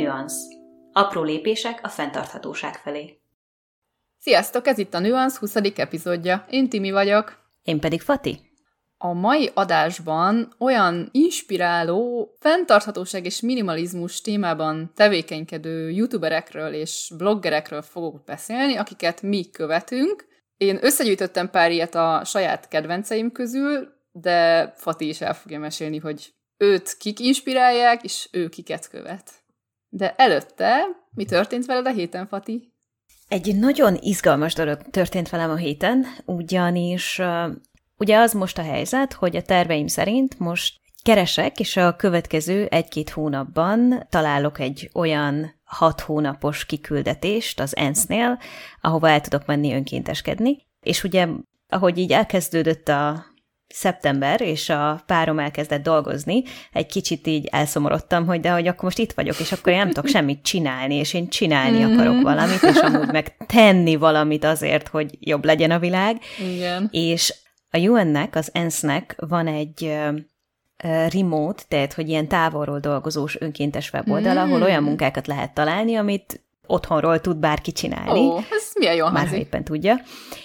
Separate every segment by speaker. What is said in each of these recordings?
Speaker 1: Nuance. Apró lépések a fenntarthatóság felé.
Speaker 2: Sziasztok, ez itt a Nuance 20. epizódja. Én Timi vagyok.
Speaker 1: Én pedig Fati.
Speaker 2: A mai adásban olyan inspiráló, fenntarthatóság és minimalizmus témában tevékenykedő youtuberekről és bloggerekről fogok beszélni, akiket mi követünk. Én összegyűjtöttem pár ilyet a saját kedvenceim közül, de Fati is el fogja mesélni, hogy őt kik inspirálják, és ő kiket követ. De előtte, mi történt veled a héten, Fati?
Speaker 1: Egy nagyon izgalmas dolog történt velem a héten, ugyanis ugye az most a helyzet, hogy a terveim szerint most keresek, és a következő egy-két hónapban találok egy olyan hat hónapos kiküldetést az ENSZ-nél, ahova el tudok menni önkénteskedni. És ugye, ahogy így elkezdődött a szeptember, és a párom elkezdett dolgozni, egy kicsit így elszomorodtam, hogy de hogy akkor most itt vagyok, és akkor én nem tudok semmit csinálni, és én csinálni mm-hmm. akarok valamit, és amúgy meg tenni valamit azért, hogy jobb legyen a világ.
Speaker 2: Igen.
Speaker 1: És a UN-nek, az ENSZ-nek van egy remote, tehát hogy ilyen távolról dolgozós önkéntes weboldal, mm. ahol olyan munkákat lehet találni, amit otthonról tud bárki csinálni.
Speaker 2: Ó, ez milyen jó
Speaker 1: Már ha éppen tudja.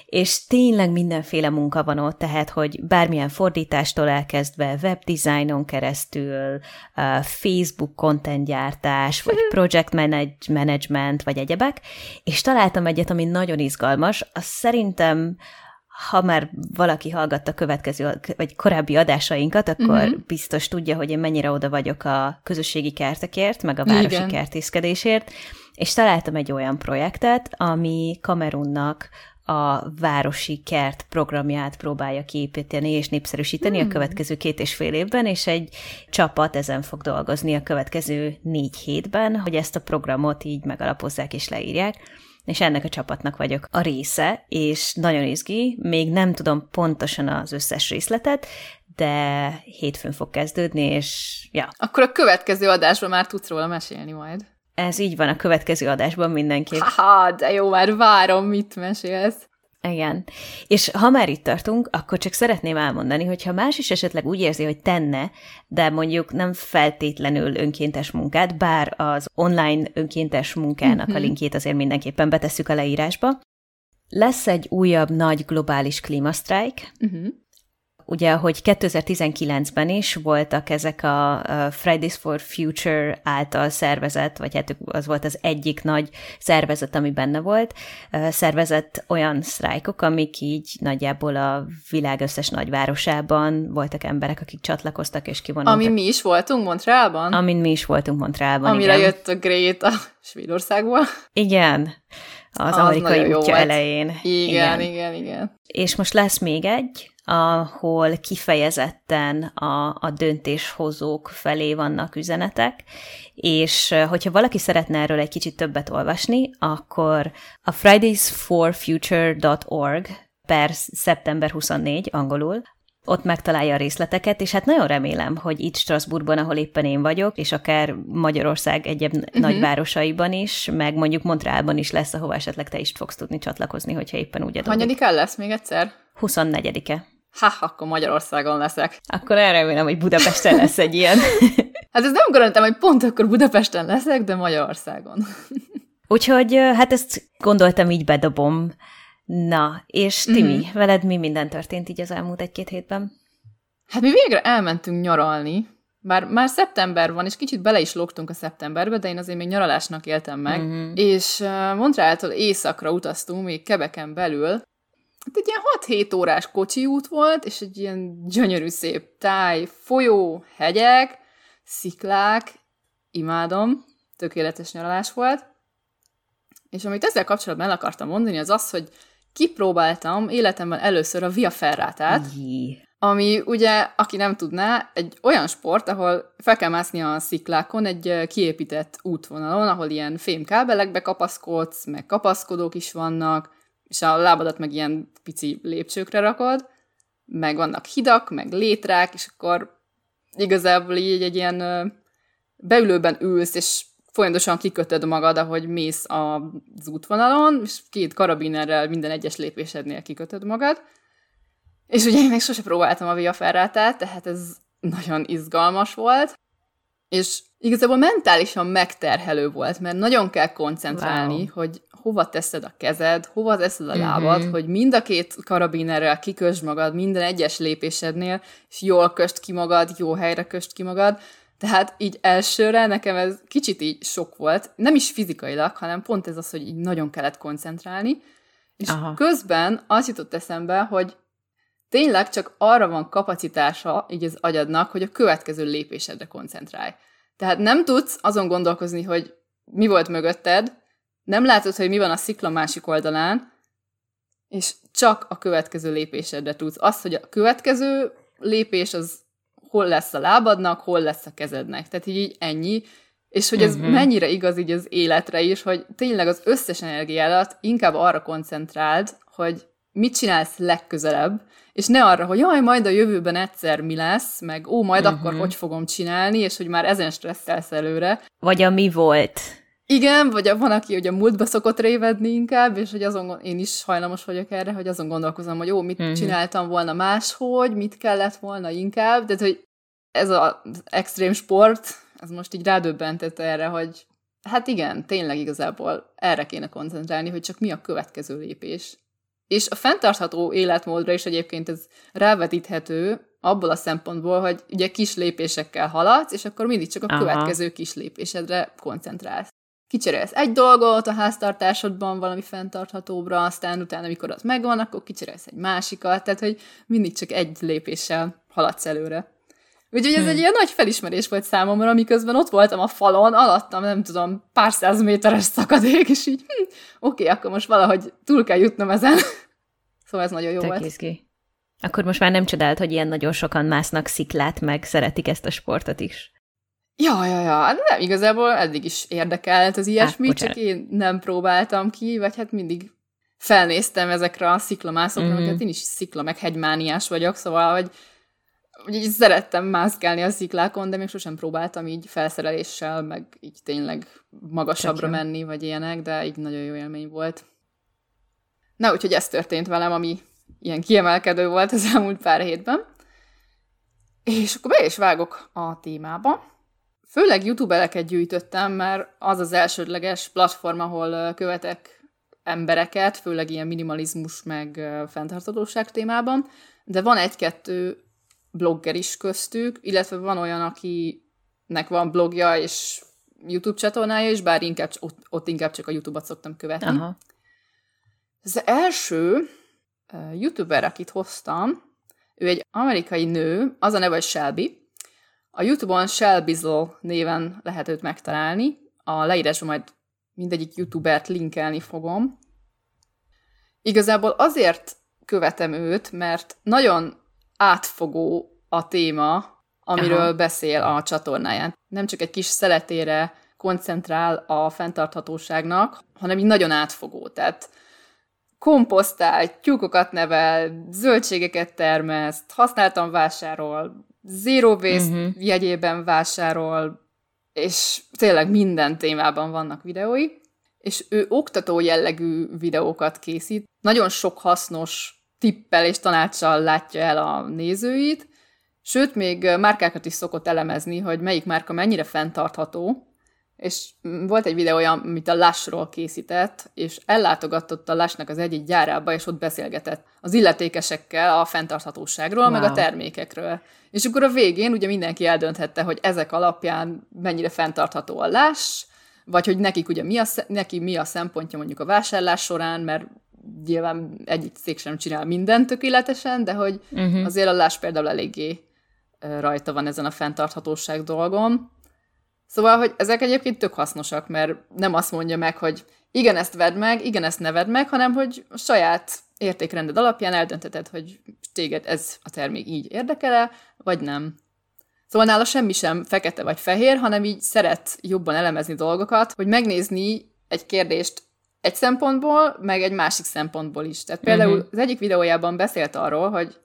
Speaker 1: És tényleg mindenféle munka van ott, tehát, hogy bármilyen fordítástól elkezdve, webdesignon keresztül, Facebook content gyártás, vagy mhm. project management, vagy egyebek, és találtam egyet, ami nagyon izgalmas, az szerintem ha már valaki hallgatta következő, vagy korábbi adásainkat, akkor uh-huh. biztos tudja, hogy én mennyire oda vagyok a közösségi kertekért, meg a városi Igen. kertészkedésért, és találtam egy olyan projektet, ami Kamerunnak a városi kert programját próbálja kiépíteni és népszerűsíteni hmm. a következő két és fél évben, és egy csapat ezen fog dolgozni a következő négy hétben, hogy ezt a programot így megalapozzák és leírják és ennek a csapatnak vagyok a része, és nagyon izgi, még nem tudom pontosan az összes részletet, de hétfőn fog kezdődni, és ja.
Speaker 2: Akkor a következő adásban már tudsz róla mesélni majd.
Speaker 1: Ez így van a következő adásban mindenképp.
Speaker 2: Haha, de jó, már várom, mit mesélsz.
Speaker 1: Igen. És ha már itt tartunk, akkor csak szeretném elmondani, hogy ha más is esetleg úgy érzi, hogy tenne, de mondjuk nem feltétlenül önkéntes munkát, bár az online önkéntes munkának a mhm. linkjét azért mindenképpen betesszük a leírásba, lesz egy újabb nagy globális klímasztrájk, uh-huh ugye, hogy 2019-ben is voltak ezek a Fridays for Future által szervezett, vagy hát az volt az egyik nagy szervezet, ami benne volt, szervezett olyan sztrájkok, amik így nagyjából a világ összes nagyvárosában voltak emberek, akik csatlakoztak és kivonultak.
Speaker 2: Amin mi is voltunk Montrealban?
Speaker 1: Amin mi is voltunk Montrealban,
Speaker 2: Amire
Speaker 1: igen.
Speaker 2: jött a Grét a Svédországból.
Speaker 1: Igen, az, az amerikai útja elején.
Speaker 2: Igen, igen, igen, igen.
Speaker 1: És most lesz még egy, ahol kifejezetten a, a döntéshozók felé vannak üzenetek, és hogyha valaki szeretne erről egy kicsit többet olvasni, akkor a fridaysforfuture.org per szeptember 24 angolul, ott megtalálja a részleteket, és hát nagyon remélem, hogy itt Strasbourgban, ahol éppen én vagyok, és akár Magyarország egyéb uh-huh. nagyvárosaiban is, meg mondjuk Montrealban is lesz, ahova esetleg te is fogsz tudni csatlakozni, hogyha éppen úgy adod.
Speaker 2: Hanyadikán lesz még egyszer?
Speaker 1: 24-e
Speaker 2: ha, akkor Magyarországon leszek.
Speaker 1: Akkor erre remélem, hogy Budapesten lesz egy ilyen.
Speaker 2: hát ez nem garantem, hogy pont akkor Budapesten leszek, de Magyarországon.
Speaker 1: Úgyhogy hát ezt gondoltam, így bedobom. Na, és Timi, mm-hmm. veled mi minden történt így az elmúlt egy-két hétben?
Speaker 2: Hát mi végre elmentünk nyaralni, bár már szeptember van, és kicsit bele is lógtunk a szeptemberbe, de én azért még nyaralásnak éltem meg, mm-hmm. és Montrealtól északra utaztunk, még Kebeken belül, Hát egy ilyen 6-7 órás kocsi út volt, és egy ilyen gyönyörű szép táj, folyó, hegyek, sziklák, imádom, tökéletes nyaralás volt. És amit ezzel kapcsolatban el akartam mondani, az az, hogy kipróbáltam életemben először a Via Ferrátát, ami ugye, aki nem tudná, egy olyan sport, ahol fel kell mászni a sziklákon egy kiépített útvonalon, ahol ilyen fémkábelekbe kapaszkodsz, meg kapaszkodók is vannak, és a lábadat meg ilyen pici lépcsőkre rakod, meg vannak hidak, meg létrák, és akkor igazából így egy ilyen beülőben ülsz, és folyamatosan kikötöd magad, ahogy mész az útvonalon, és két karabinerrel minden egyes lépésednél kikötöd magad. És ugye én még sose próbáltam a Via Ferrátát, tehát ez nagyon izgalmas volt. És igazából mentálisan megterhelő volt, mert nagyon kell koncentrálni, wow. hogy hova teszed a kezed, hova teszed a lábad, uh-huh. hogy mind a két karabinerrel kikösd magad minden egyes lépésednél, és jól köst ki magad, jó helyre köst ki magad. Tehát így elsőre nekem ez kicsit így sok volt, nem is fizikailag, hanem pont ez az, hogy így nagyon kellett koncentrálni, és Aha. közben az jutott eszembe, hogy tényleg csak arra van kapacitása így az agyadnak, hogy a következő lépésedre koncentrálj. Tehát nem tudsz azon gondolkozni, hogy mi volt mögötted, nem látod, hogy mi van a szikla másik oldalán, és csak a következő lépésedre tudsz. Az, hogy a következő lépés az hol lesz a lábadnak, hol lesz a kezednek. Tehát így, így ennyi. És hogy ez uh-huh. mennyire igaz így az életre is, hogy tényleg az összes energiádat inkább arra koncentráld, hogy mit csinálsz legközelebb, és ne arra, hogy jaj, majd a jövőben egyszer mi lesz, meg ó, majd uh-huh. akkor hogy fogom csinálni, és hogy már ezen stresszelsz előre.
Speaker 1: Vagy a mi volt.
Speaker 2: Igen, vagy van, aki hogy a múltba szokott révedni inkább, és hogy azon, én is hajlamos vagyok erre, hogy azon gondolkozom, hogy jó, mit uh-huh. csináltam volna máshogy, mit kellett volna inkább, de hogy ez az extrém sport, ez most így rádöbbentett erre, hogy hát igen, tényleg igazából erre kéne koncentrálni, hogy csak mi a következő lépés. És a fenntartható életmódra is egyébként ez rávetíthető abból a szempontból, hogy ugye kis lépésekkel haladsz, és akkor mindig csak a Aha. következő kis lépésedre koncentrálsz. Kicserélsz egy dolgot a háztartásodban valami fenntarthatóbra, aztán utána, amikor az megvan, akkor kicserélsz egy másikat, tehát hogy mindig csak egy lépéssel haladsz előre. Úgyhogy ez hmm. egy ilyen nagy felismerés volt számomra, miközben ott voltam a falon, alattam, nem tudom, pár száz méteres szakadék, és így, hm, oké, okay, akkor most valahogy túl kell jutnom ezen. szóval ez nagyon jó Tök volt. Izgi.
Speaker 1: Akkor most már nem csodált, hogy ilyen nagyon sokan másznak sziklát, meg szeretik ezt a sportot is.
Speaker 2: Ja, ja, ja, nem, igazából eddig is érdekelt az ilyesmi, hát, csak én nem próbáltam ki, vagy hát mindig felnéztem ezekre a sziklamászokra, mm-hmm. hát én is szikla meg hegymániás vagyok, szóval, hogy hogy így szerettem mászkálni a sziklákon, de még sosem próbáltam így felszereléssel, meg így tényleg magasabbra menni, vagy ilyenek, de így nagyon jó élmény volt. Na, úgyhogy ez történt velem, ami ilyen kiemelkedő volt az elmúlt pár hétben. És akkor be is vágok a témába. Főleg youtubereket gyűjtöttem, mert az az elsődleges platform, ahol követek embereket, főleg ilyen minimalizmus meg fenntartatóság témában, de van egy-kettő blogger is köztük, illetve van olyan, akinek van blogja és YouTube csatornája is, bár inkább, ott, ott inkább csak a YouTube-ot szoktam követni. Aha. Az első uh, YouTuber, akit hoztam, ő egy amerikai nő, az a neve, hogy Shelby. A YouTube-on Shelbyzl néven lehet őt megtalálni. A leírásban majd mindegyik YouTubert linkelni fogom. Igazából azért követem őt, mert nagyon átfogó a téma, amiről Aha. beszél a csatornáján. Nem csak egy kis szeletére koncentrál a fenntarthatóságnak, hanem így nagyon átfogó. Tehát komposztál, tyúkokat nevel, zöldségeket termeszt, használtan vásárol, zero waste uh-huh. jegyében vásárol, és tényleg minden témában vannak videói, és ő oktató jellegű videókat készít, nagyon sok hasznos tippel és tanácssal látja el a nézőit, sőt, még márkákat is szokott elemezni, hogy melyik márka mennyire fenntartható, és volt egy videója, amit a Lushról készített, és ellátogatott a Lushnak az egyik gyárába, és ott beszélgetett az illetékesekkel a fenntarthatóságról, wow. meg a termékekről. És akkor a végén ugye mindenki eldönthette, hogy ezek alapján mennyire fenntartható a Lush, vagy hogy nekik ugye mi a, neki mi a szempontja mondjuk a vásárlás során, mert nyilván egyik cég sem csinál mindent tökéletesen, de hogy uh-huh. azért a Lush például eléggé rajta van ezen a fenntarthatóság dolgon. Szóval, hogy ezek egyébként tök hasznosak, mert nem azt mondja meg, hogy igen, ezt vedd meg, igen, ezt ne vedd meg, hanem hogy a saját értékrended alapján eldönteted, hogy téged ez a termék így érdekele, vagy nem. Szóval nála semmi sem fekete vagy fehér, hanem így szeret jobban elemezni dolgokat, hogy megnézni egy kérdést egy szempontból, meg egy másik szempontból is. Tehát például uh-huh. az egyik videójában beszélt arról, hogy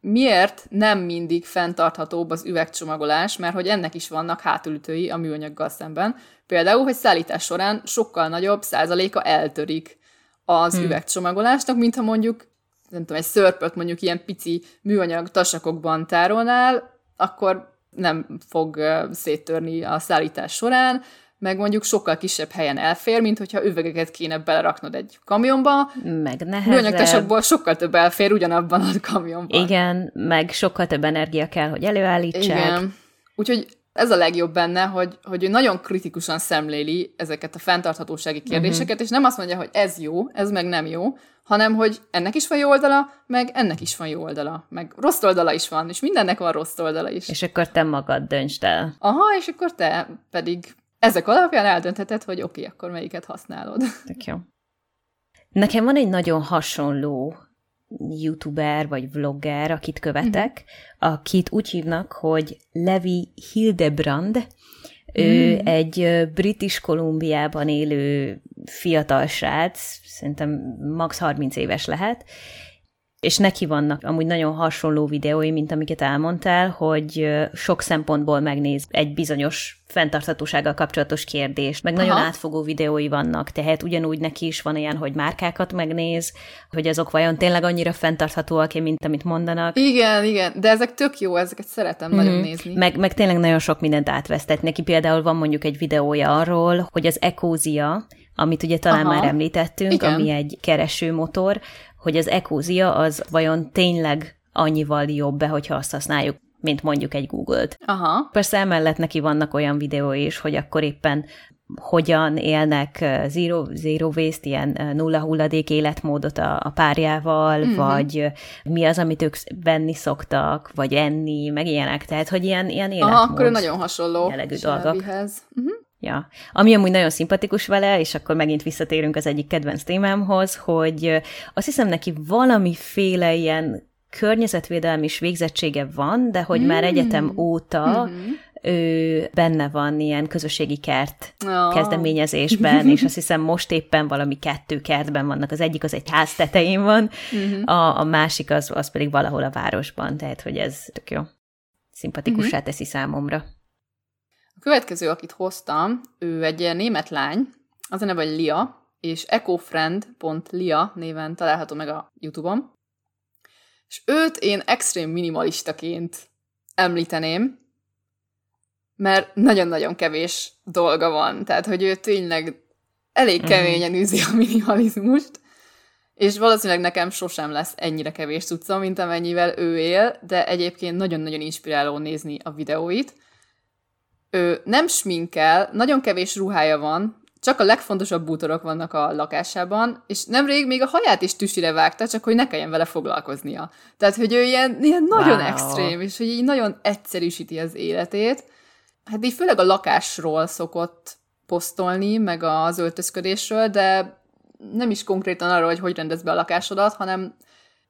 Speaker 2: miért nem mindig fenntarthatóbb az üvegcsomagolás, mert hogy ennek is vannak hátulütői a műanyaggal szemben. Például, hogy szállítás során sokkal nagyobb százaléka eltörik az hmm. üvegcsomagolásnak, mint ha mondjuk, nem tudom, egy szörpöt mondjuk ilyen pici műanyag tasakokban tárolnál, akkor nem fog széttörni a szállítás során, meg mondjuk sokkal kisebb helyen elfér, mint hogyha üvegeket kéne beleraknod egy kamionba.
Speaker 1: Meg nehezebb.
Speaker 2: Műanyagtasakból sokkal több elfér ugyanabban a kamionban.
Speaker 1: Igen, meg sokkal több energia kell, hogy előállítsák. Igen.
Speaker 2: Úgyhogy ez a legjobb benne, hogy, hogy ő nagyon kritikusan szemléli ezeket a fenntarthatósági mhm. kérdéseket, uh-huh. és nem azt mondja, hogy ez jó, ez meg nem jó, hanem hogy ennek is van jó oldala, meg ennek is van jó oldala, meg rossz oldala is van, és mindennek van rossz oldala is.
Speaker 1: És akkor te magad döntsd el.
Speaker 2: Aha, és akkor te pedig ezek alapján eldöntheted, hogy oké, okay, akkor melyiket használod.
Speaker 1: Tök jó. Nekem van egy nagyon hasonló youtuber vagy vlogger, akit követek, mm. akit úgy hívnak, hogy Levi Hildebrand. Mm. Ő mhm. egy British Kolumbiában élő fiatal srác, szerintem max. 30 éves lehet, és neki vannak amúgy nagyon hasonló videói, mint amiket elmondtál, hogy sok szempontból megnéz egy bizonyos fenntarthatósággal kapcsolatos kérdést, meg Aha. nagyon átfogó videói vannak, tehát ugyanúgy neki is van ilyen, hogy márkákat megnéz, hogy azok vajon tényleg annyira fenntarthatóak, mint amit mondanak.
Speaker 2: Igen, igen, de ezek tök jó, ezeket szeretem mm-hmm. nagyon nézni.
Speaker 1: Meg, meg tényleg nagyon sok mindent átvesz, tehát neki például van mondjuk egy videója arról, hogy az ekózia, amit ugye talán Aha. már említettünk, Igen. ami egy keresőmotor, hogy az ekózia az vajon tényleg annyival jobb-e, hogyha azt használjuk, mint mondjuk egy Google-t.
Speaker 2: Aha.
Speaker 1: Persze emellett neki vannak olyan videói is, hogy akkor éppen hogyan élnek zero, zero waste, ilyen nulla hulladék életmódot a, a párjával, uh-huh. vagy mi az, amit ők venni szoktak, vagy enni, meg ilyenek. Tehát, hogy ilyen, ilyen életmód. Aha,
Speaker 2: akkor nagyon hasonló
Speaker 1: jellegű dolgok. Uh-huh. Ja. Ami amúgy nagyon szimpatikus vele, és akkor megint visszatérünk az egyik kedvenc témámhoz, hogy azt hiszem neki valamiféle ilyen környezetvédelmi is végzettsége van, de hogy mm. már egyetem óta mm-hmm. ő benne van ilyen közösségi kert oh. kezdeményezésben, és azt hiszem most éppen valami kettő kertben vannak. Az egyik az egy ház tetején van, mm-hmm. a, a másik az, az pedig valahol a városban, tehát hogy ez tök jó. Szimpatikussá mm-hmm. teszi számomra.
Speaker 2: A következő, akit hoztam, ő egy német lány, az a neve, hogy Lia, és ecofriend.lia néven található meg a YouTube-on. És őt én extrém minimalistaként említeném, mert nagyon-nagyon kevés dolga van. Tehát, hogy ő tényleg elég mhm. keményen űzi a minimalizmust, és valószínűleg nekem sosem lesz ennyire kevés cucca, mint amennyivel ő él, de egyébként nagyon-nagyon inspiráló nézni a videóit. Ő nem sminkel, nagyon kevés ruhája van, csak a legfontosabb bútorok vannak a lakásában, és nemrég még a haját is tüsire vágta, csak hogy ne kelljen vele foglalkoznia. Tehát, hogy ő ilyen, ilyen nagyon wow. extrém, és hogy így nagyon egyszerűsíti az életét. Hát így főleg a lakásról szokott posztolni, meg az öltözködésről, de nem is konkrétan arról, hogy hogy rendez be a lakásodat, hanem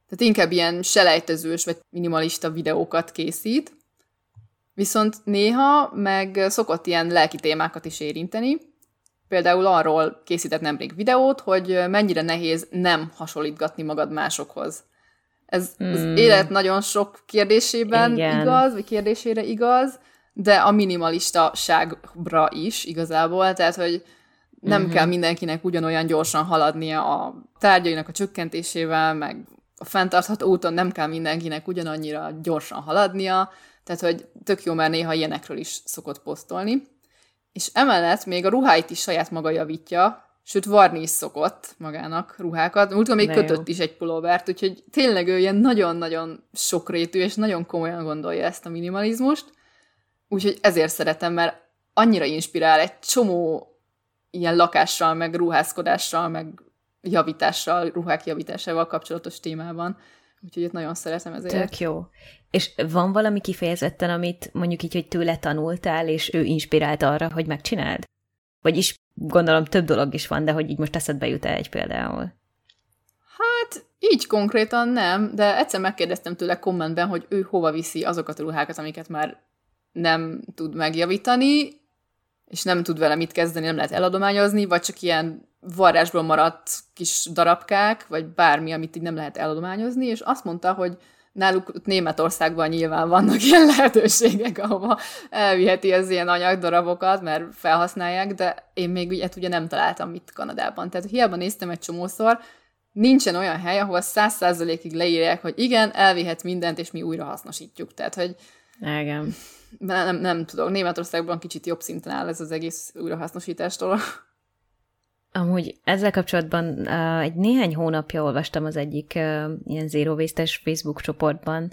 Speaker 2: tehát inkább ilyen selejtezős vagy minimalista videókat készít. Viszont néha meg szokott ilyen lelki témákat is érinteni. Például arról készített nemrég videót, hogy mennyire nehéz nem hasonlítgatni magad másokhoz. Ez hmm. az élet nagyon sok kérdésében Igen. igaz, vagy kérdésére igaz, de a minimalistaságra is igazából, tehát, hogy nem uh-huh. kell mindenkinek ugyanolyan gyorsan haladnia a tárgyainak a csökkentésével, meg a fenntartható úton nem kell mindenkinek ugyanannyira gyorsan haladnia, tehát, hogy tök jó, mert néha ilyenekről is szokott posztolni. És emellett még a ruháit is saját maga javítja, sőt varni is szokott magának ruhákat. Múltkor még kötött is egy pulóvert, úgyhogy tényleg ő ilyen nagyon-nagyon sokrétű, és nagyon komolyan gondolja ezt a minimalizmust. Úgyhogy ezért szeretem, mert annyira inspirál egy csomó ilyen lakással, meg ruházkodással, meg javítással, ruhák javításával kapcsolatos témában. Úgyhogy itt nagyon szeretem ezért.
Speaker 1: Tök jó. És van valami kifejezetten, amit mondjuk így, hogy tőle tanultál, és ő inspirált arra, hogy megcsináld? Vagyis gondolom több dolog is van, de hogy így most eszedbe jut egy például?
Speaker 2: Hát így konkrétan nem, de egyszer megkérdeztem tőle kommentben, hogy ő hova viszi azokat a ruhákat, amiket már nem tud megjavítani, és nem tud vele mit kezdeni, nem lehet eladományozni, vagy csak ilyen varrásból maradt kis darabkák, vagy bármi, amit így nem lehet eladományozni, és azt mondta, hogy náluk Németországban nyilván vannak ilyen lehetőségek, ahova elviheti az ilyen anyagdarabokat, mert felhasználják, de én még ugye, ugye nem találtam itt Kanadában. Tehát hiába néztem egy csomószor, nincsen olyan hely, ahol száz százalékig leírják, hogy igen, elvihet mindent, és mi újra hasznosítjuk. Tehát, hogy
Speaker 1: igen.
Speaker 2: nem, nem tudok, Németországban kicsit jobb szinten áll ez az egész újrahasznosítástól.
Speaker 1: Amúgy ezzel kapcsolatban uh, egy néhány hónapja olvastam az egyik uh, ilyen Zero Facebook csoportban,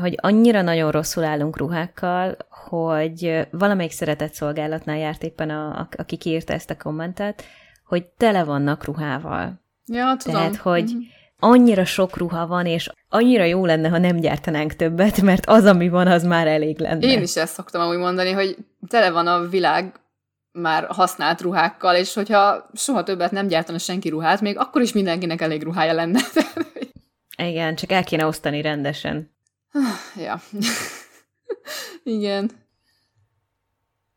Speaker 1: hogy annyira nagyon rosszul állunk ruhákkal, hogy valamelyik szeretett szolgálatnál járt éppen, a, a, aki kiírta ezt a kommentet, hogy tele vannak ruhával.
Speaker 2: Ja, tudom.
Speaker 1: Tehát, hogy mm-hmm. annyira sok ruha van, és annyira jó lenne, ha nem gyártanánk többet, mert az, ami van, az már elég lenne.
Speaker 2: Én is ezt szoktam amúgy mondani, hogy tele van a világ már használt ruhákkal, és hogyha soha többet nem gyártana senki ruhát, még akkor is mindenkinek elég ruhája lenne.
Speaker 1: Igen, csak el kéne osztani rendesen.
Speaker 2: ja. Igen.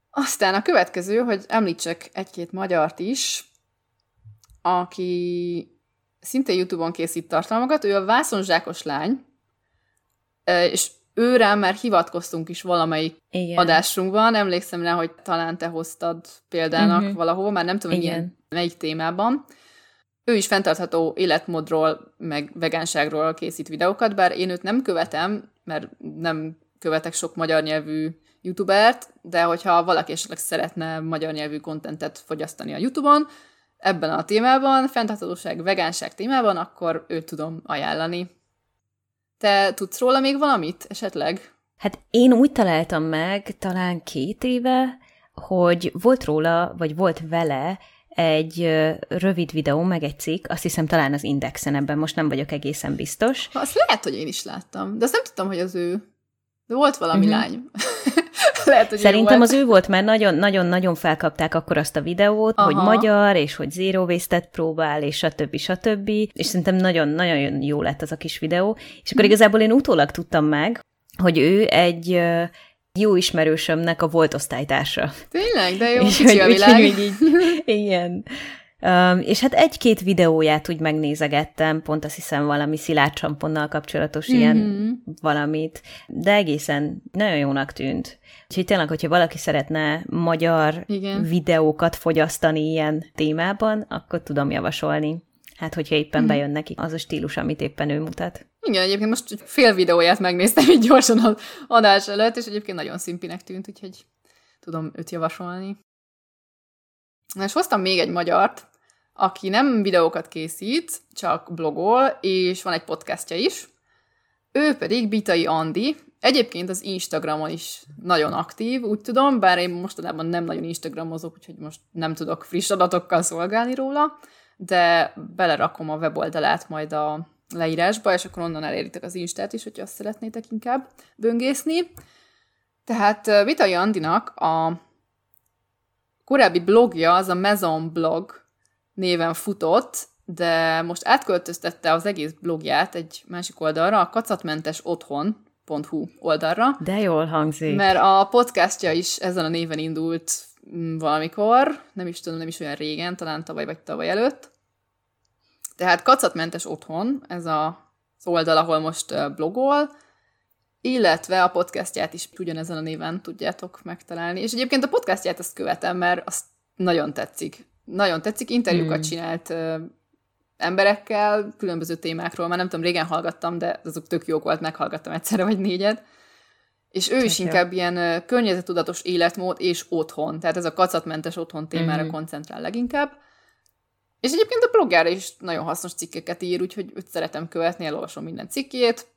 Speaker 2: Aztán a következő, hogy említsek egy-két magyart is, aki szintén YouTube-on készít tartalmakat, ő a vászonzsákos lány, és őre már hivatkoztunk is valamelyik Igen. adásunkban, emlékszem rá, hogy talán te hoztad példának uh-huh. valahol, már nem tudom, hogy milyen, melyik témában. Ő is fenntartható életmódról, meg vegánságról készít videókat, bár én őt nem követem, mert nem követek sok magyar nyelvű youtubert, de hogyha valaki esetleg szeretne magyar nyelvű kontentet fogyasztani a youtube-on, ebben a témában, fenntarthatóság, vegánság témában, akkor őt tudom ajánlani. Te tudsz róla még valamit esetleg?
Speaker 1: Hát én úgy találtam meg talán két éve, hogy volt róla, vagy volt vele egy rövid videó, meg egy cikk, azt hiszem talán az Indexen, ebben most nem vagyok egészen biztos.
Speaker 2: Azt lehet, hogy én is láttam, de azt nem tudtam, hogy az ő. De volt valami uh-huh. lány. lehet, hogy
Speaker 1: Szerintem volt. az ő volt, mert nagyon-nagyon-nagyon felkapták akkor azt a videót, Aha. hogy magyar, és hogy zero waste próbál, és stb. stb. És szerintem nagyon-nagyon jó lett az a kis videó. És akkor igazából én utólag tudtam meg, hogy ő egy jó ismerősömnek a volt osztálytársa.
Speaker 2: Tényleg? De jó, és hogy, a világ. Úgy, így,
Speaker 1: igen. És hát egy-két videóját úgy megnézegettem, pont azt hiszem valami szilárd csamponnal kapcsolatos mm-hmm. ilyen valamit, de egészen nagyon jónak tűnt. Úgyhogy tényleg, hogyha valaki szeretne magyar Igen. videókat fogyasztani ilyen témában, akkor tudom javasolni. Hát, hogyha éppen mm. bejön neki az a stílus, amit éppen ő mutat.
Speaker 2: Igen, egyébként most fél videóját megnéztem így gyorsan az adás előtt, és egyébként nagyon szimpinek tűnt, úgyhogy tudom őt javasolni. Na, és hoztam még egy magyart, aki nem videókat készít, csak blogol, és van egy podcastja is. Ő pedig Bitai Andi. Egyébként az Instagramon is nagyon aktív, úgy tudom, bár én mostanában nem nagyon Instagramozok, úgyhogy most nem tudok friss adatokkal szolgálni róla, de belerakom a weboldalát majd a leírásba, és akkor onnan eléritek az Instát is, hogyha azt szeretnétek inkább böngészni. Tehát Vitai Andinak a korábbi blogja, az a Maison blog néven futott, de most átköltöztette az egész blogját egy másik oldalra, a kacatmentes otthon.hu oldalra.
Speaker 1: De jól hangzik.
Speaker 2: Mert a podcastja is ezen a néven indult mm, valamikor, nem is tudom, nem is olyan régen, talán tavaly vagy tavaly előtt. Tehát kacatmentes otthon, ez a, az oldal, ahol most blogol, illetve a podcastját is ugyanezen a néven tudjátok megtalálni. És egyébként a podcastját azt követem, mert azt nagyon tetszik. Nagyon tetszik, interjúkat hmm. csinált emberekkel, különböző témákról, már nem tudom, régen hallgattam, de azok tök jók volt, meghallgattam egyszerre vagy négyet. És ő is inkább ilyen ö, környezetudatos életmód és otthon, tehát ez a kacatmentes otthon témára hmm. koncentrál leginkább. És egyébként a blogjára is nagyon hasznos cikkeket ír, úgyhogy őt szeretem követni, elolvasom minden cikkét,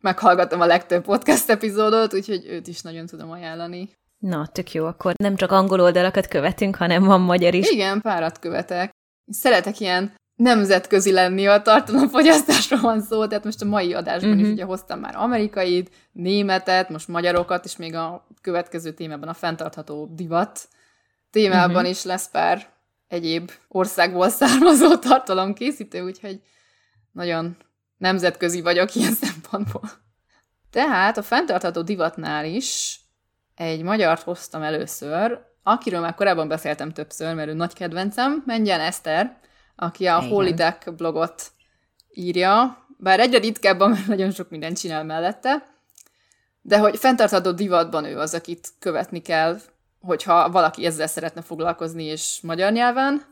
Speaker 2: meghallgattam a legtöbb podcast epizódot, úgyhogy őt is nagyon tudom ajánlani.
Speaker 1: Na, tök jó, akkor nem csak angol oldalakat követünk, hanem van magyar is.
Speaker 2: Igen, párat követek. Szeretek ilyen nemzetközi lenni, a tartalomfogyasztásról van szó, tehát most a mai adásban uh-huh. is mhm. ugye hoztam már amerikait, németet, most magyarokat, és még a következő témában a fenntartható divat témában uh-huh. is lesz pár egyéb országból származó tartalomkészítő, úgyhogy nagyon nemzetközi vagyok ilyen szempontból. Tehát a fenntartható divatnál is egy magyart hoztam először, akiről már korábban beszéltem többször, mert ő nagy kedvencem, Mengyen Eszter, aki a Holy Duck blogot írja, bár egyre ritkábban, mert nagyon sok mindent csinál mellette, de hogy fenntartható divatban ő az, akit követni kell, hogyha valaki ezzel szeretne foglalkozni, és magyar nyelven,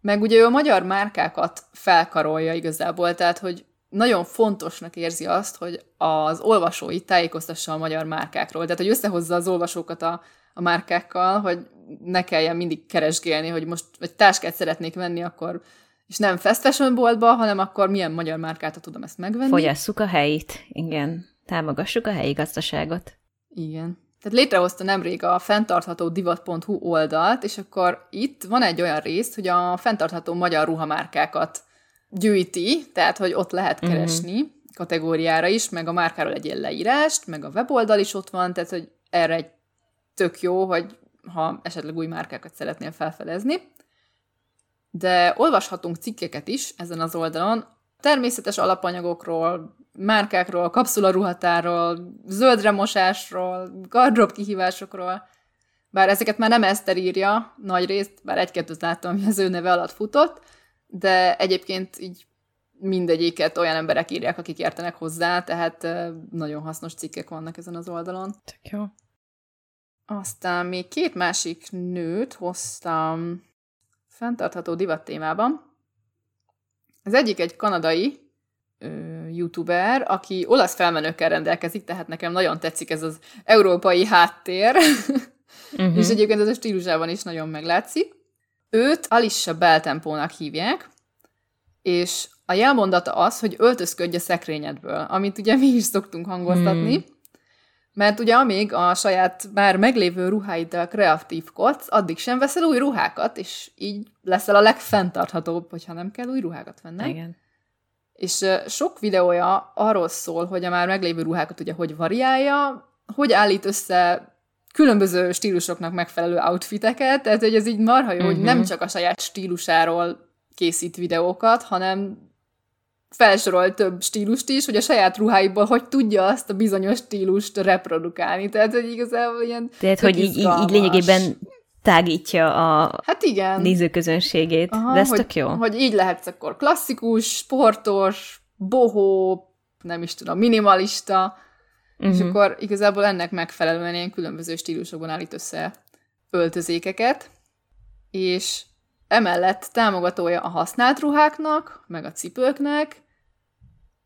Speaker 2: meg ugye ő a magyar márkákat felkarolja igazából, tehát hogy nagyon fontosnak érzi azt, hogy az olvasói tájékoztassa a magyar márkákról. Tehát, hogy összehozza az olvasókat a, a márkákkal, hogy ne kelljen mindig keresgélni, hogy most egy táskát szeretnék venni, akkor és nem fast fashion boltba, hanem akkor milyen magyar márkát tudom ezt megvenni.
Speaker 1: Fogyasszuk a helyit, igen. Támogassuk a helyi gazdaságot.
Speaker 2: Igen. Tehát létrehozta nemrég a fenntartható divat.hu oldalt, és akkor itt van egy olyan rész, hogy a fenntartható magyar ruhamárkákat gyűjti, tehát hogy ott lehet mhm. keresni uh-huh. kategóriára is, meg a márkáról egy ilyen leírást, meg a weboldal is ott van, tehát hogy erre egy tök jó, hogy ha esetleg új márkákat szeretnél felfedezni. De olvashatunk cikkeket is ezen az oldalon, természetes alapanyagokról, márkákról, kapszularuhatáról, zöldremosásról, gardrób kihívásokról, bár ezeket már nem Eszter írja nagy részt, bár egy-kettőt láttam, ami az ő neve alatt futott, de egyébként így mindegyiket olyan emberek írják, akik értenek hozzá, tehát nagyon hasznos cikkek vannak ezen az oldalon.
Speaker 1: Tök jó.
Speaker 2: Aztán még két másik nőt hoztam fenntartható divat témában. Az egyik egy kanadai ö, youtuber, aki olasz felmenőkkel rendelkezik, tehát nekem nagyon tetszik ez az európai háttér, uh-huh. és egyébként ez a stílusában is nagyon meglátszik. Őt Alissa Beltempónak hívják, és a jelmondata az, hogy öltözködj a szekrényedből, amit ugye mi is szoktunk hangoztatni, hmm. mert ugye amíg a saját már meglévő ruháiddal kreatívkodsz, addig sem veszel új ruhákat, és így leszel a legfenntarthatóbb, hogyha nem kell új ruhákat venned.
Speaker 1: Igen.
Speaker 2: És sok videója arról szól, hogy a már meglévő ruhákat ugye hogy variálja, hogy állít össze különböző stílusoknak megfelelő outfiteket, tehát hogy ez így marha jó, uh-huh. hogy nem mhm. csak a saját stílusáról készít videókat, hanem felsorol több stílust is, hogy a saját ruháiból hogy tudja azt a bizonyos stílust reprodukálni. Tehát, hogy igazából ilyen
Speaker 1: Tehát, hogy így, így, így lényegében tágítja a
Speaker 2: hát igen.
Speaker 1: nézőközönségét. Aha, De ez
Speaker 2: hogy,
Speaker 1: tök jó.
Speaker 2: Hogy így lehetsz akkor klasszikus, sportos, bohó, nem is tudom, minimalista, uh-huh. és mhm. akkor igazából ennek megfelelően ilyen különböző stílusokban állít össze öltözékeket, és emellett támogatója a használt ruháknak, meg a cipőknek,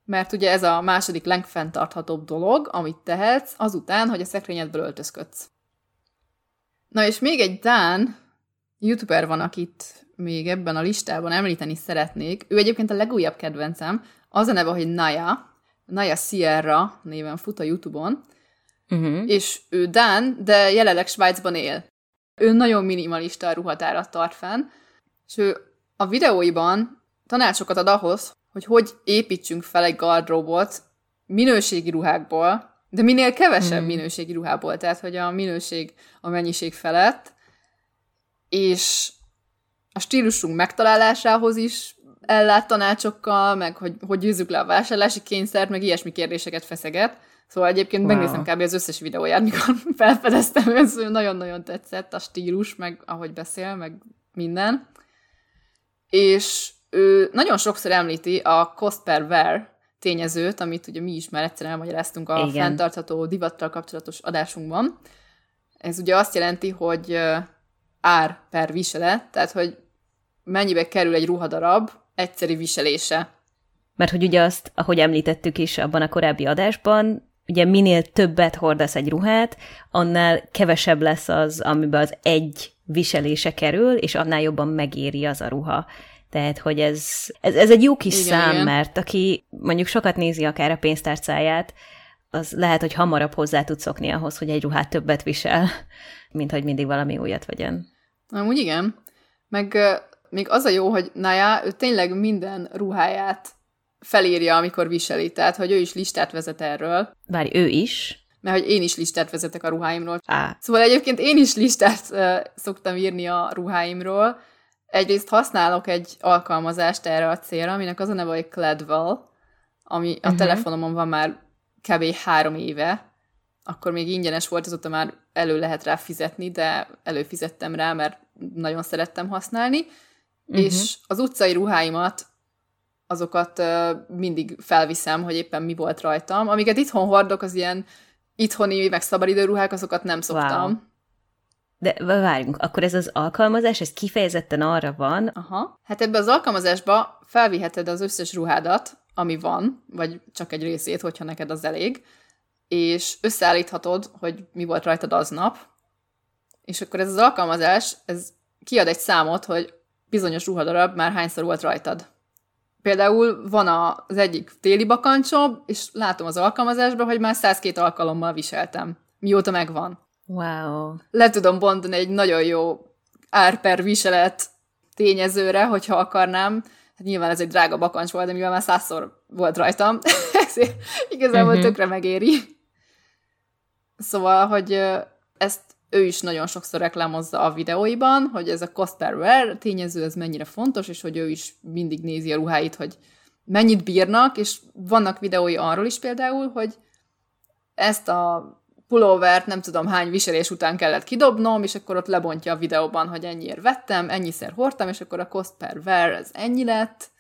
Speaker 2: mert ugye ez a második legfenntarthatóbb dolog, amit tehetsz, azután, hogy a szekrényedből öltözködsz. Na és még egy Dán youtuber van, akit még ebben a listában említeni szeretnék. Ő egyébként a legújabb kedvencem, az a neve, hogy Naya, Naya Sierra néven fut a Youtube-on, uh-huh. és ő Dán, de jelenleg Svájcban él. Ő nagyon minimalista ruhatárat tart fenn, és ő a videóiban tanácsokat ad ahhoz, hogy hogy építsünk fel egy gardróbot minőségi ruhákból, de minél kevesebb hmm. minőségi ruhából, tehát hogy a minőség a mennyiség felett, és a stílusunk megtalálásához is ellát tanácsokkal, meg hogy, hogy győzzük le a vásárlási kényszert, meg ilyesmi kérdéseket feszeget. Szóval egyébként wow. megnézem kb. az összes videóját, mikor felfedeztem, ez nagyon-nagyon tetszett a stílus, meg ahogy beszél, meg minden. És ő nagyon sokszor említi a cost per wear tényezőt, amit ugye mi is már egyszer elmagyaráztunk a Igen. fenntartható divattal kapcsolatos adásunkban. Ez ugye azt jelenti, hogy ár per viselet, tehát hogy mennyibe kerül egy ruhadarab egyszeri viselése.
Speaker 1: Mert hogy ugye azt, ahogy említettük is abban a korábbi adásban, ugye minél többet hordasz egy ruhát, annál kevesebb lesz az, amiben az egy viselése kerül, és annál jobban megéri az a ruha. Tehát, hogy ez, ez, ez egy jó kis igen, szám, igen. mert aki mondjuk sokat nézi akár a pénztárcáját, az lehet, hogy hamarabb hozzá tud szokni ahhoz, hogy egy ruhát többet visel, mint hogy mindig valami újat vegyen.
Speaker 2: Amúgy igen. Meg még az a jó, hogy Naya, ő tényleg minden ruháját felírja, amikor viseli, tehát hogy ő is listát vezet erről.
Speaker 1: Várj, ő is?
Speaker 2: Mert hogy én is listát vezetek a ruháimról.
Speaker 1: Á.
Speaker 2: Szóval egyébként én is listát uh, szoktam írni a ruháimról, egyrészt használok egy alkalmazást erre a célra, aminek az a neve, hogy Cladwell, ami a uh-huh. telefonomon van már kb. három éve, akkor még ingyenes volt, azóta már elő lehet rá fizetni, de előfizettem rá, mert nagyon szerettem használni, uh-huh. és az utcai ruháimat azokat mindig felviszem, hogy éppen mi volt rajtam. Amiket itthon hordok, az ilyen itthoni, meg szabadidő ruhák, azokat nem szoktam. Wow.
Speaker 1: De várjunk, akkor ez az alkalmazás, ez kifejezetten arra van?
Speaker 2: Aha. Hát ebbe az alkalmazásba felviheted az összes ruhádat, ami van, vagy csak egy részét, hogyha neked az elég, és összeállíthatod, hogy mi volt rajtad aznap, és akkor ez az alkalmazás, ez kiad egy számot, hogy bizonyos ruhadarab már hányszor volt rajtad. Például van az egyik téli bakancsom, és látom az alkalmazásban, hogy már 102 alkalommal viseltem, mióta megvan.
Speaker 1: Wow.
Speaker 2: Le tudom bontani egy nagyon jó árper viselet tényezőre, hogyha akarnám. Hát nyilván ez egy drága bakancs volt, de mivel már százszor volt rajtam, ezért igazából uh-huh. tökre megéri. Szóval, hogy ezt ő is nagyon sokszor reklámozza a videóiban, hogy ez a cost per wear tényező, ez mennyire fontos, és hogy ő is mindig nézi a ruháit, hogy mennyit bírnak, és vannak videói arról is például, hogy ezt a pulóvert nem tudom hány viselés után kellett kidobnom, és akkor ott lebontja a videóban, hogy ennyiért vettem, ennyiszer hordtam, és akkor a cost per wear ez ennyi lett.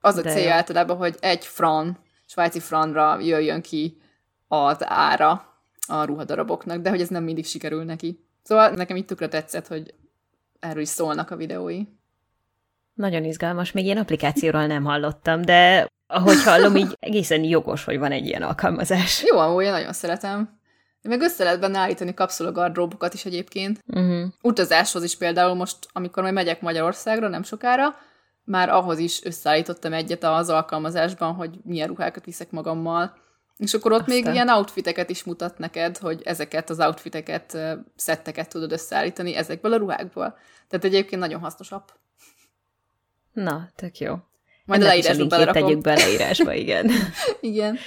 Speaker 2: Az a De célja jó. általában, hogy egy fran, svájci franra jöjjön ki az ára a ruhadaraboknak, de hogy ez nem mindig sikerül neki. Szóval nekem itt tökre tetszett, hogy erről is szólnak a videói.
Speaker 1: Nagyon izgalmas, még ilyen applikációról nem hallottam, de ahogy hallom, így egészen jogos, hogy van egy ilyen alkalmazás.
Speaker 2: Jó, amúgy én nagyon szeretem. Meg össze lehet benne állítani kapszulagardróbokat is egyébként. Uh-huh. Utazáshoz is például most, amikor majd megyek Magyarországra nem sokára, már ahhoz is összeállítottam egyet az alkalmazásban, hogy milyen ruhákat viszek magammal. És akkor ott Aztán. még ilyen outfiteket is mutat neked, hogy ezeket az outfiteket, szetteket tudod összeállítani ezekből a ruhákból. Tehát egyébként nagyon hasznos app.
Speaker 1: Na, tök jó.
Speaker 2: Majd Ennek a leírásba belerakom.
Speaker 1: tegyük be leírásba, igen.
Speaker 2: igen.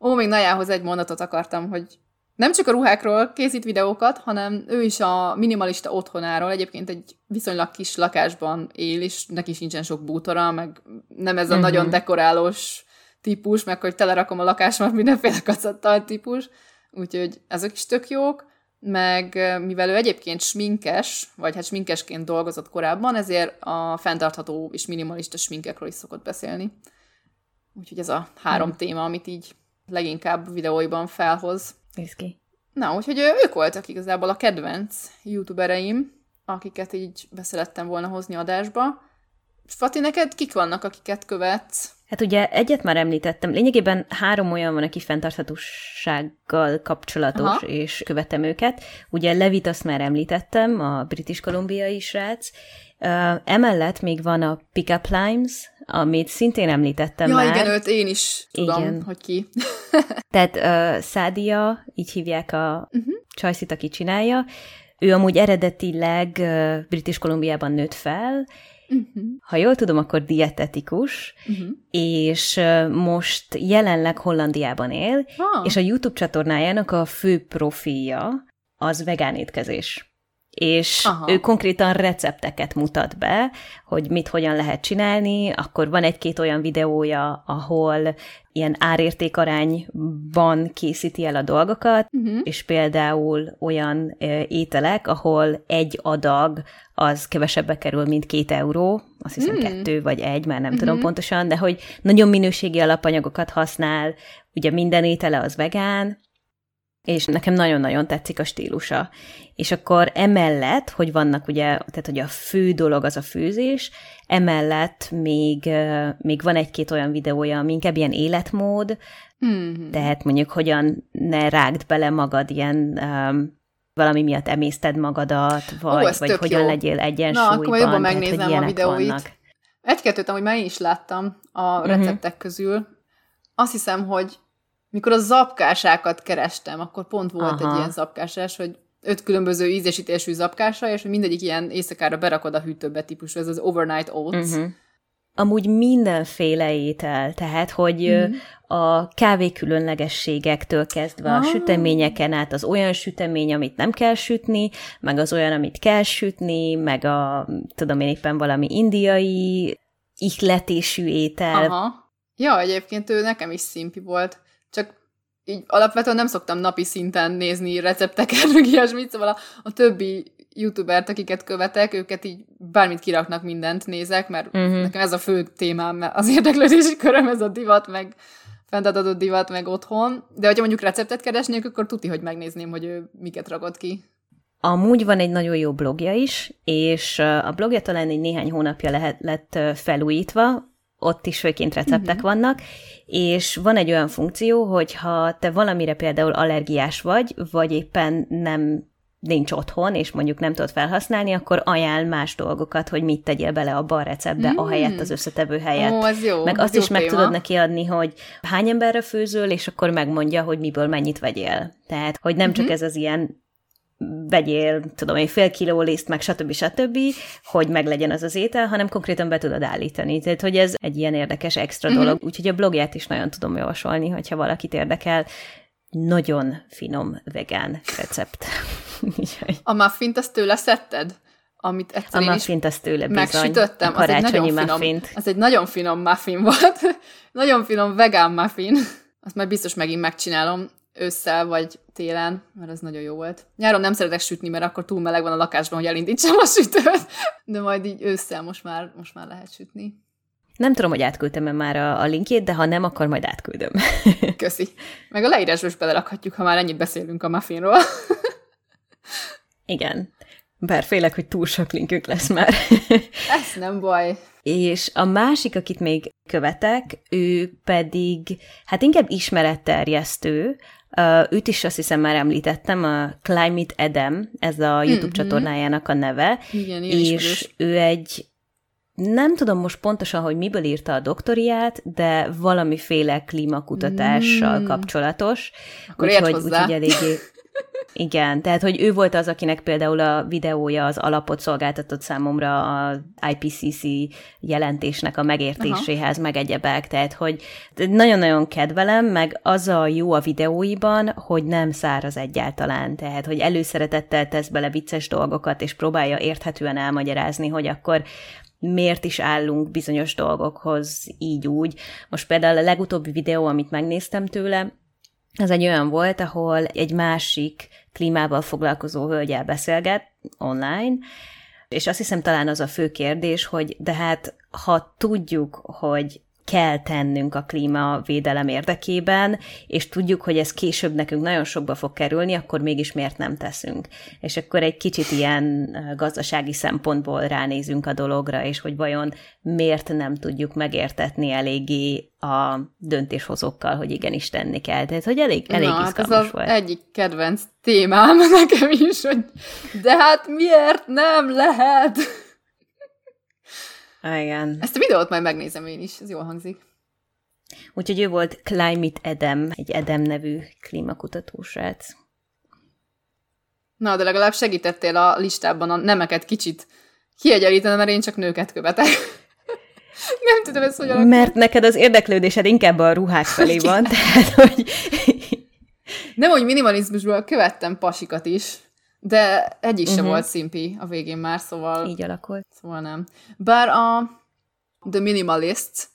Speaker 2: Ó, még Najához egy mondatot akartam, hogy nem csak a ruhákról készít videókat, hanem ő is a minimalista otthonáról, egyébként egy viszonylag kis lakásban él, és neki sincsen sok bútora, meg nem ez a uh-huh. nagyon dekorálós típus, meg hogy telerakom a lakásomat mindenféle kacattal típus, úgyhogy ezek is tök jók, meg mivel ő egyébként sminkes, vagy hát sminkesként dolgozott korábban, ezért a fenntartható és minimalista sminkekről is szokott beszélni. Úgyhogy ez a három hmm. téma, amit így leginkább videóiban felhoz.
Speaker 1: Néz ki.
Speaker 2: Na, úgyhogy ők voltak igazából a kedvenc youtubereim, akiket így beszerettem volna hozni adásba. Fati, neked kik vannak, akiket követsz?
Speaker 1: Hát ugye egyet már említettem, lényegében három olyan van, aki fenntarthatósággal kapcsolatos, Aha. és követem őket. Ugye Levit azt már említettem, a british kolumbiai srác. Uh, emellett még van a Pickup Limes, amit szintén említettem
Speaker 2: ja,
Speaker 1: már.
Speaker 2: igen, őt én is tudom, igen. hogy ki.
Speaker 1: Tehát uh, Szádia, így hívják a uh-huh. csajszit, aki csinálja. Ő amúgy eredetileg uh, British Kolumbiában nőtt fel, Uh-huh. Ha jól tudom, akkor dietetikus, uh-huh. és most jelenleg Hollandiában él, ah. és a YouTube csatornájának a fő profilja az vegán étkezés és Aha. ő konkrétan recepteket mutat be, hogy mit hogyan lehet csinálni, akkor van egy-két olyan videója, ahol ilyen árértékarányban készíti el a dolgokat, uh-huh. és például olyan ételek, ahol egy adag az kevesebbe kerül, mint két euró, azt hiszem uh-huh. kettő vagy egy, már nem uh-huh. tudom pontosan, de hogy nagyon minőségi alapanyagokat használ, ugye minden étele az vegán, és nekem nagyon-nagyon tetszik a stílusa. És akkor emellett, hogy vannak ugye, tehát hogy a fő dolog az a főzés, emellett még, még van egy-két olyan videója, ami inkább ilyen életmód, mm-hmm. tehát mondjuk hogyan ne rágd bele magad ilyen um, valami miatt emészted magadat, vagy, Ó, vagy hogyan jó. legyél egyensúlyban.
Speaker 2: Na, akkor jobban megnézem tehát, a videóit. Vannak. Egy-kettőt amúgy már én is láttam a mhm. receptek uh-huh. közül. Azt hiszem, hogy mikor a zapkásákat kerestem, akkor pont volt Aha. egy ilyen zapkásás, hogy öt különböző ízesítésű zapkása, és mindegyik ilyen éjszakára berakod a hűtőbe típusú, ez az overnight oats. Uh-huh.
Speaker 1: Amúgy mindenféle étel, tehát, hogy uh-huh. a kávé különlegességektől kezdve ah. a süteményeken át az olyan sütemény, amit nem kell sütni, meg az olyan, amit kell sütni, meg a, tudom én éppen valami indiai ihletésű étel.
Speaker 2: Aha. Ja, egyébként ő nekem is szimpi volt így alapvetően nem szoktam napi szinten nézni recepteket, meg ilyesmit, szóval a, a többi youtubert, akiket követek, őket így bármit kiraknak, mindent nézek, mert uh-huh. nekem ez a fő témám, az érdeklődési köröm, ez a divat, meg fenntartató divat, meg otthon. De hogyha mondjuk receptet keresnék, akkor tuti, hogy megnézném, hogy ő miket rakott ki.
Speaker 1: Amúgy van egy nagyon jó blogja is, és a blogja talán egy néhány hónapja lehet, lett felújítva, ott is főként receptek uh-huh. vannak, és van egy olyan funkció, hogy ha te valamire például allergiás vagy, vagy éppen nem nincs otthon, és mondjuk nem tudod felhasználni, akkor ajánl más dolgokat, hogy mit tegyél bele abba a receptbe, mm. helyett az összetevő helyett.
Speaker 2: Ó, az jó,
Speaker 1: meg azt
Speaker 2: jó
Speaker 1: is téma. meg tudod neki adni, hogy hány emberre főzöl, és akkor megmondja, hogy miből mennyit vegyél. Tehát, hogy nem mm-hmm. csak mhm. ez az ilyen vegyél, tudom én, fél kiló liszt, meg stb. stb., hogy meglegyen az az étel, hanem konkrétan be tudod állítani. Tehát, hogy ez egy ilyen érdekes extra mm-hmm. dolog. Úgyhogy a blogját is nagyon tudom javasolni, hogyha valakit érdekel. Nagyon finom vegán recept.
Speaker 2: a muffint azt tőle szedted? Amit egyszer
Speaker 1: a muffint azt tőle bizony.
Speaker 2: Megsütöttem. Az egy nagyon finom, muffint. Az egy nagyon finom muffin volt. nagyon finom vegán muffin. Azt majd biztos megint megcsinálom ősszel vagy télen, mert ez nagyon jó volt. Nyáron nem szeretek sütni, mert akkor túl meleg van a lakásban, hogy elindítsam a sütőt, de majd így ősszel most már, most már lehet sütni.
Speaker 1: Nem tudom, hogy átküldtem-e már a, a linkjét, de ha nem, akkor majd átküldöm.
Speaker 2: Köszi. Meg a leírásba is belerakhatjuk, ha már ennyit beszélünk a muffinról.
Speaker 1: Igen. Bár félek, hogy túl sok linkünk lesz már.
Speaker 2: Ez nem baj.
Speaker 1: És a másik, akit még követek, ő pedig, hát inkább ismeretterjesztő, őt is azt hiszem már említettem, a Climate Edem, ez a YouTube mm-hmm. csatornájának a neve,
Speaker 2: Igen,
Speaker 1: és ő egy nem tudom most pontosan, hogy miből írta a doktoriát, de valamiféle klímakutatással mm. kapcsolatos.
Speaker 2: Akkor úgyhogy, úgyhogy
Speaker 1: eléggé igen, tehát hogy ő volt az, akinek például a videója az alapot szolgáltatott számomra a IPCC jelentésnek a megértéséhez, Aha. meg egyebek, tehát hogy nagyon-nagyon kedvelem, meg az a jó a videóiban, hogy nem száraz egyáltalán, tehát hogy előszeretettel tesz bele vicces dolgokat, és próbálja érthetően elmagyarázni, hogy akkor miért is állunk bizonyos dolgokhoz így úgy. Most például a legutóbbi videó, amit megnéztem tőle, ez egy olyan volt, ahol egy másik klímával foglalkozó hölgyel beszélget online, és azt hiszem talán az a fő kérdés, hogy de hát ha tudjuk, hogy kell tennünk a klímavédelem érdekében, és tudjuk, hogy ez később nekünk nagyon sokba fog kerülni, akkor mégis miért nem teszünk. És akkor egy kicsit ilyen gazdasági szempontból ránézünk a dologra, és hogy vajon miért nem tudjuk megértetni eléggé a döntéshozókkal, hogy igenis tenni kell. Tehát, hogy elég, elég Na, hát ez az volt.
Speaker 2: egyik kedvenc témám nekem is, hogy de hát miért nem lehet?
Speaker 1: Igen.
Speaker 2: Ezt a videót majd megnézem én is, ez jól hangzik.
Speaker 1: Úgyhogy ő volt Climate Edem, egy Edem nevű klímakutatósrác.
Speaker 2: Na, de legalább segítettél a listában a nemeket kicsit kiegyenlíteni, mert én csak nőket követek. Nem tudom ezt, hogy alakul.
Speaker 1: Mert neked az érdeklődésed inkább a ruhák felé van, tehát hogy...
Speaker 2: Nem, hogy minimalizmusból követtem pasikat is. De egy is uh-huh. sem volt szimpi a végén már, szóval...
Speaker 1: Így alakult.
Speaker 2: Szóval nem. Bár a The Minimalists,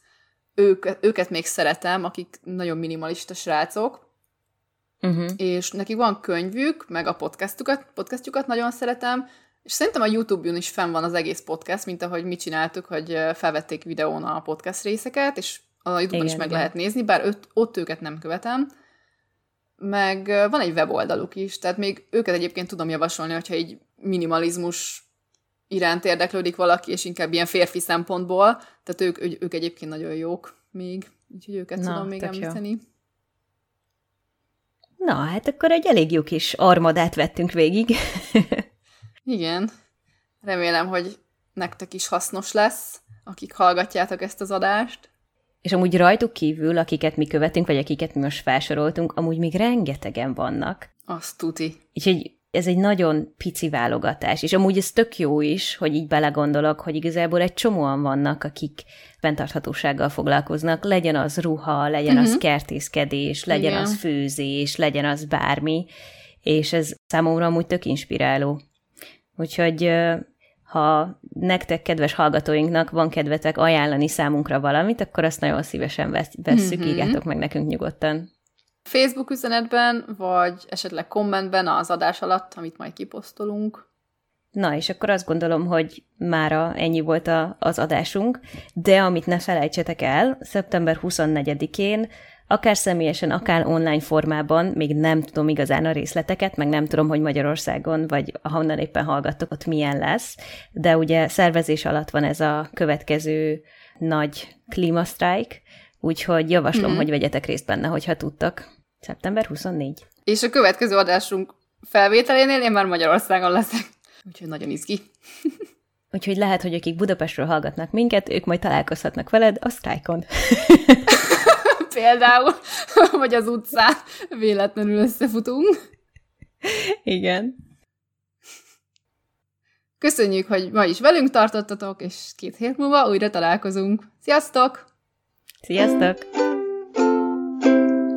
Speaker 2: ők, őket még szeretem, akik nagyon minimalista srácok, uh-huh. és nekik van könyvük, meg a podcastukat, podcastjukat nagyon szeretem, és szerintem a YouTube-on is fenn van az egész podcast, mint ahogy mi csináltuk, hogy felvették videón a podcast részeket, és a YouTube-on is meg igen. lehet nézni, bár öt, ott őket nem követem, meg van egy weboldaluk is, tehát még őket egyébként tudom javasolni, hogyha így minimalizmus iránt érdeklődik valaki, és inkább ilyen férfi szempontból, tehát ők, ők egyébként nagyon jók még, úgyhogy őket Na, tudom még említeni. Jó.
Speaker 1: Na, hát akkor egy elég jó kis armadát vettünk végig.
Speaker 2: Igen. Remélem, hogy nektek is hasznos lesz, akik hallgatjátok ezt az adást.
Speaker 1: És amúgy rajtuk kívül, akiket mi követünk, vagy akiket mi most felsoroltunk, amúgy még rengetegen vannak.
Speaker 2: Azt tuti.
Speaker 1: Úgyhogy ez egy nagyon pici válogatás, és amúgy ez tök jó is, hogy így belegondolok, hogy igazából egy csomóan vannak, akik fenntarthatósággal foglalkoznak, legyen az ruha, legyen uh-huh. az mhm. kertészkedés, legyen Igen. az főzés, legyen az bármi, és ez számomra amúgy tök inspiráló. Úgyhogy ha nektek, kedves hallgatóinknak van kedvetek ajánlani számunkra valamit, akkor azt nagyon szívesen vesszük, mm-hmm. írjátok meg nekünk nyugodtan.
Speaker 2: Facebook üzenetben, vagy esetleg kommentben az adás alatt, amit majd kiposztolunk.
Speaker 1: Na, és akkor azt gondolom, hogy mára ennyi volt a, az adásunk, de amit ne felejtsetek el, szeptember 24-én akár személyesen, akár online formában, még nem tudom igazán a részleteket, meg nem tudom, hogy Magyarországon, vagy ahonnan éppen hallgattok, ott milyen lesz, de ugye szervezés alatt van ez a következő nagy klímasztrájk, úgyhogy javaslom, mm-hmm. hogy vegyetek részt benne, hogyha tudtak. Szeptember 24.
Speaker 2: És a következő adásunk felvételénél én már Magyarországon leszek. Úgyhogy nagyon izgi.
Speaker 1: Úgyhogy lehet, hogy akik Budapestről hallgatnak minket, ők majd találkozhatnak veled a sztrájkon.
Speaker 2: Például, vagy az utcán véletlenül összefutunk.
Speaker 1: Igen.
Speaker 2: Köszönjük, hogy ma is velünk tartottatok, és két hét múlva újra találkozunk. Sziasztok!
Speaker 1: Sziasztok!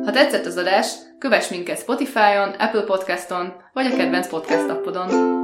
Speaker 2: Ha tetszett az adás, kövess minket Spotify-on, Apple Podcaston, vagy a kedvenc podcast appodon.